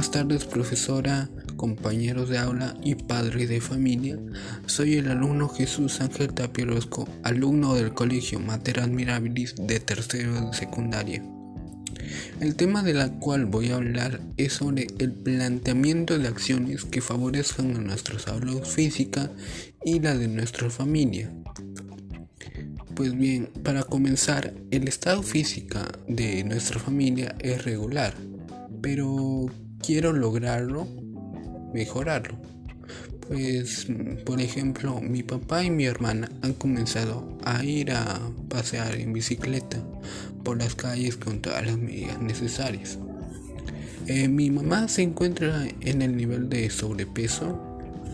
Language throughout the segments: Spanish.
buenas tardes profesora, compañeros de aula y padres de familia. Soy el alumno Jesús Ángel Tapiorosco, alumno del Colegio Mater Admirabilis de tercero de secundaria. El tema de la cual voy a hablar es sobre el planteamiento de acciones que favorezcan a nuestra salud física y la de nuestra familia. Pues bien, para comenzar, el estado físico de nuestra familia es regular pero quiero lograrlo, mejorarlo. Pues, por ejemplo, mi papá y mi hermana han comenzado a ir a pasear en bicicleta por las calles con todas las medidas necesarias. Eh, mi mamá se encuentra en el nivel de sobrepeso,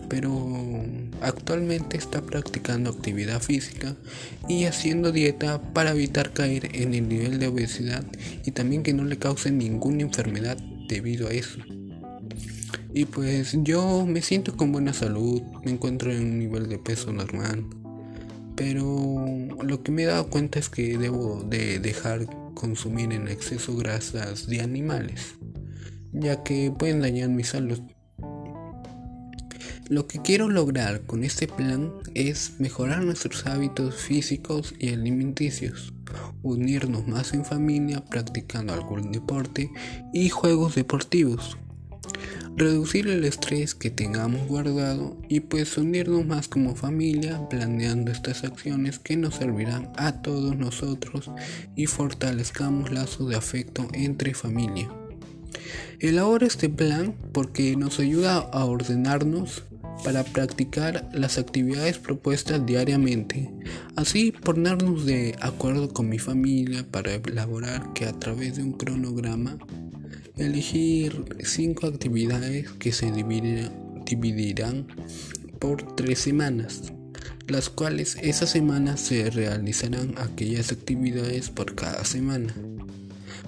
pero actualmente está practicando actividad física y haciendo dieta para evitar caer en el nivel de obesidad y también que no le cause ninguna enfermedad debido a eso. Y pues yo me siento con buena salud, me encuentro en un nivel de peso normal. Pero lo que me he dado cuenta es que debo de dejar consumir en exceso grasas de animales, ya que pueden dañar mi salud. Lo que quiero lograr con este plan es mejorar nuestros hábitos físicos y alimenticios, unirnos más en familia practicando algún deporte y juegos deportivos, reducir el estrés que tengamos guardado y pues unirnos más como familia planeando estas acciones que nos servirán a todos nosotros y fortalezcamos lazos de afecto entre familia. Elabora este plan porque nos ayuda a ordenarnos para practicar las actividades propuestas diariamente, así ponernos de acuerdo con mi familia para elaborar que a través de un cronograma elegir cinco actividades que se dividirán por tres semanas, las cuales esas semanas se realizarán aquellas actividades por cada semana.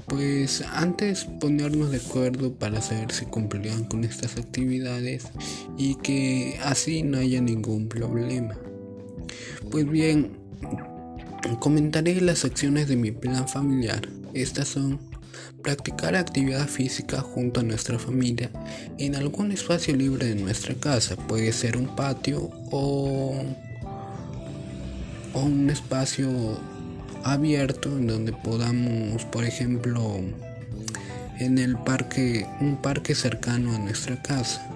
Pues antes ponernos de acuerdo para saber si cumplirán con estas actividades y que así no haya ningún problema. Pues bien, comentaré las acciones de mi plan familiar. Estas son practicar actividad física junto a nuestra familia en algún espacio libre de nuestra casa. Puede ser un patio o, o un espacio abierto en donde podamos, por ejemplo, en el parque, un parque cercano a nuestra casa.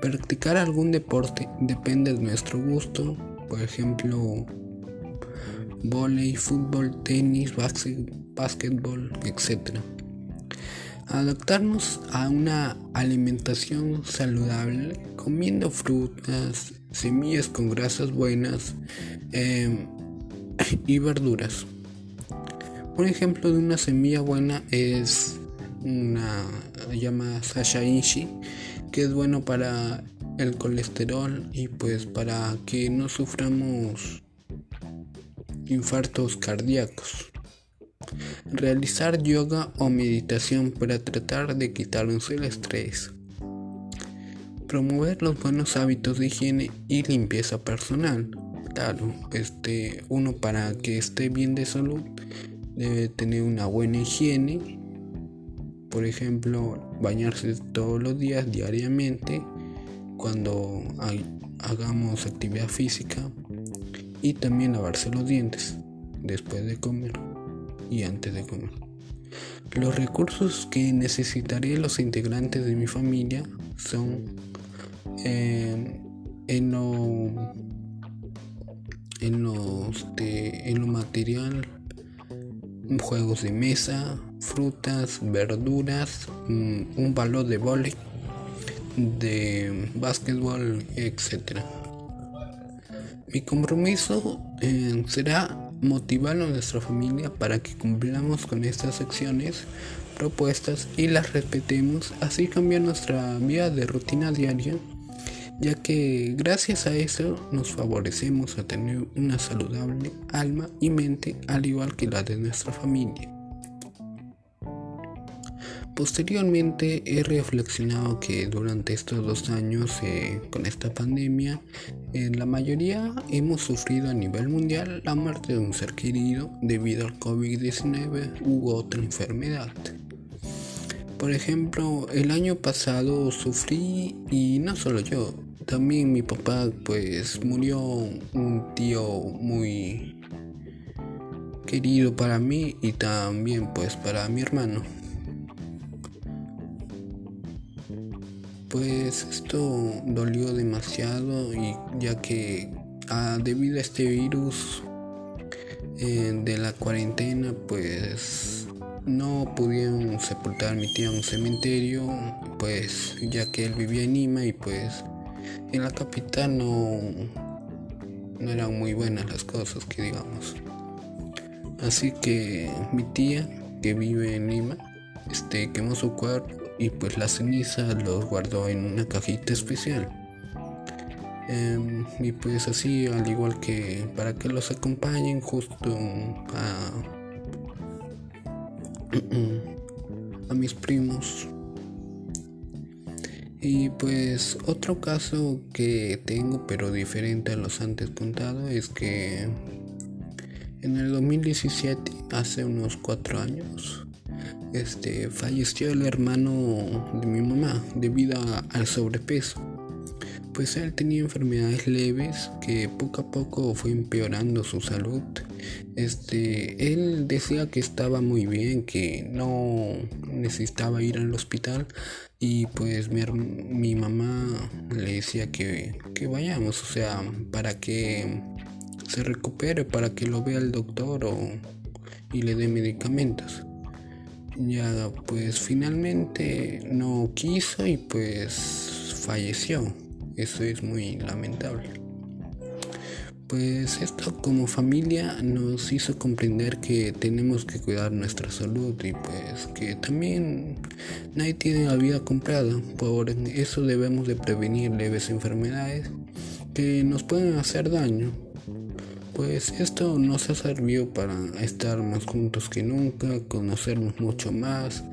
Practicar algún deporte depende de nuestro gusto, por ejemplo, volei, fútbol, tenis, básquetbol, etc. Adaptarnos a una alimentación saludable, comiendo frutas, semillas con grasas buenas, eh, y verduras. Un ejemplo de una semilla buena es una llamada Sashaishi, que es bueno para el colesterol y pues para que no suframos infartos cardíacos. Realizar yoga o meditación para tratar de quitarnos el estrés. Promover los buenos hábitos de higiene y limpieza personal Claro, este, uno para que esté bien de salud debe tener una buena higiene. Por ejemplo, bañarse todos los días diariamente cuando hagamos actividad física y también lavarse los dientes después de comer y antes de comer. Los recursos que necesitaré los integrantes de mi familia son eh, en lo en, los en lo material, juegos de mesa, frutas, verduras, mm, un balón de vóley, de básquetbol, etc. Mi compromiso eh, será motivar a nuestra familia para que cumplamos con estas acciones propuestas y las respetemos, así cambiar nuestra vida de rutina diaria ya que gracias a eso nos favorecemos a tener una saludable alma y mente al igual que la de nuestra familia. Posteriormente he reflexionado que durante estos dos años eh, con esta pandemia, en la mayoría hemos sufrido a nivel mundial la muerte de un ser querido debido al COVID-19 u otra enfermedad. Por ejemplo, el año pasado sufrí y no solo yo, también mi papá pues murió un tío muy querido para mí y también pues para mi hermano. Pues esto dolió demasiado y ya que ah, debido a este virus eh, de la cuarentena pues no pudieron sepultar a mi tío en un cementerio pues ya que él vivía en Lima y pues en la capital no no eran muy buenas las cosas que digamos así que mi tía que vive en Lima este quemó su cuerpo y pues la ceniza los guardó en una cajita especial. Em, y pues así, al igual que para que los acompañen justo a, a mis primos. Y pues otro caso que tengo pero diferente a los antes contados es que en el 2017, hace unos cuatro años, este, falleció el hermano de mi mamá debido al sobrepeso. Pues él tenía enfermedades leves que poco a poco fue empeorando su salud. Este, él decía que estaba muy bien, que no necesitaba ir al hospital y pues mi, mamá le decía que, que vayamos, o sea, para que se recupere, para que lo vea el doctor o, y le dé medicamentos ya pues finalmente no quiso y pues falleció. Eso es muy lamentable. Pues esto como familia nos hizo comprender que tenemos que cuidar nuestra salud y pues que también nadie tiene la vida comprada. Por eso debemos de prevenir leves enfermedades que nos pueden hacer daño pues esto nos ha servido para estar más juntos que nunca, conocernos mucho más,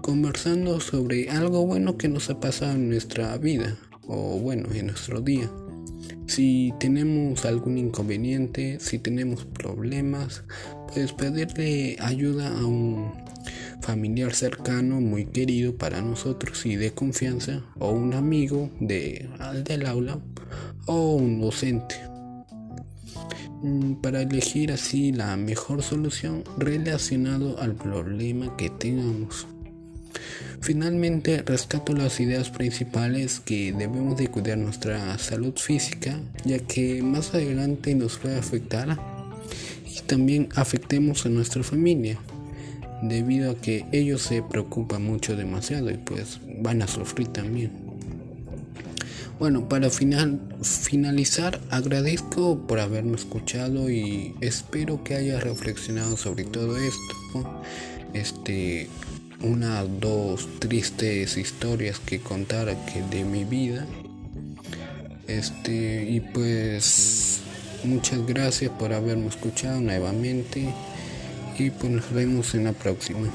conversando sobre algo bueno que nos ha pasado en nuestra vida o bueno, en nuestro día. Si tenemos algún inconveniente, si tenemos problemas, pues pedirle ayuda a un familiar cercano muy querido para nosotros y de confianza o un amigo de, del aula o un docente. Mm, para elegir así la mejor solución relacionado al problema que tengamos. Finalmente rescato las ideas principales que debemos de cuidar nuestra salud física ya que más adelante nos puede afectar y también afectemos a nuestra familia debido a que ellos se preocupan mucho demasiado y pues van a sufrir también. Bueno, para final, finalizar, agradezco por haberme escuchado y espero que hayas reflexionado sobre todo esto. Este, una, dos tristes historias que contar que de mi vida. Este, y pues muchas gracias por haberme escuchado nuevamente y pues nos vemos en la próxima.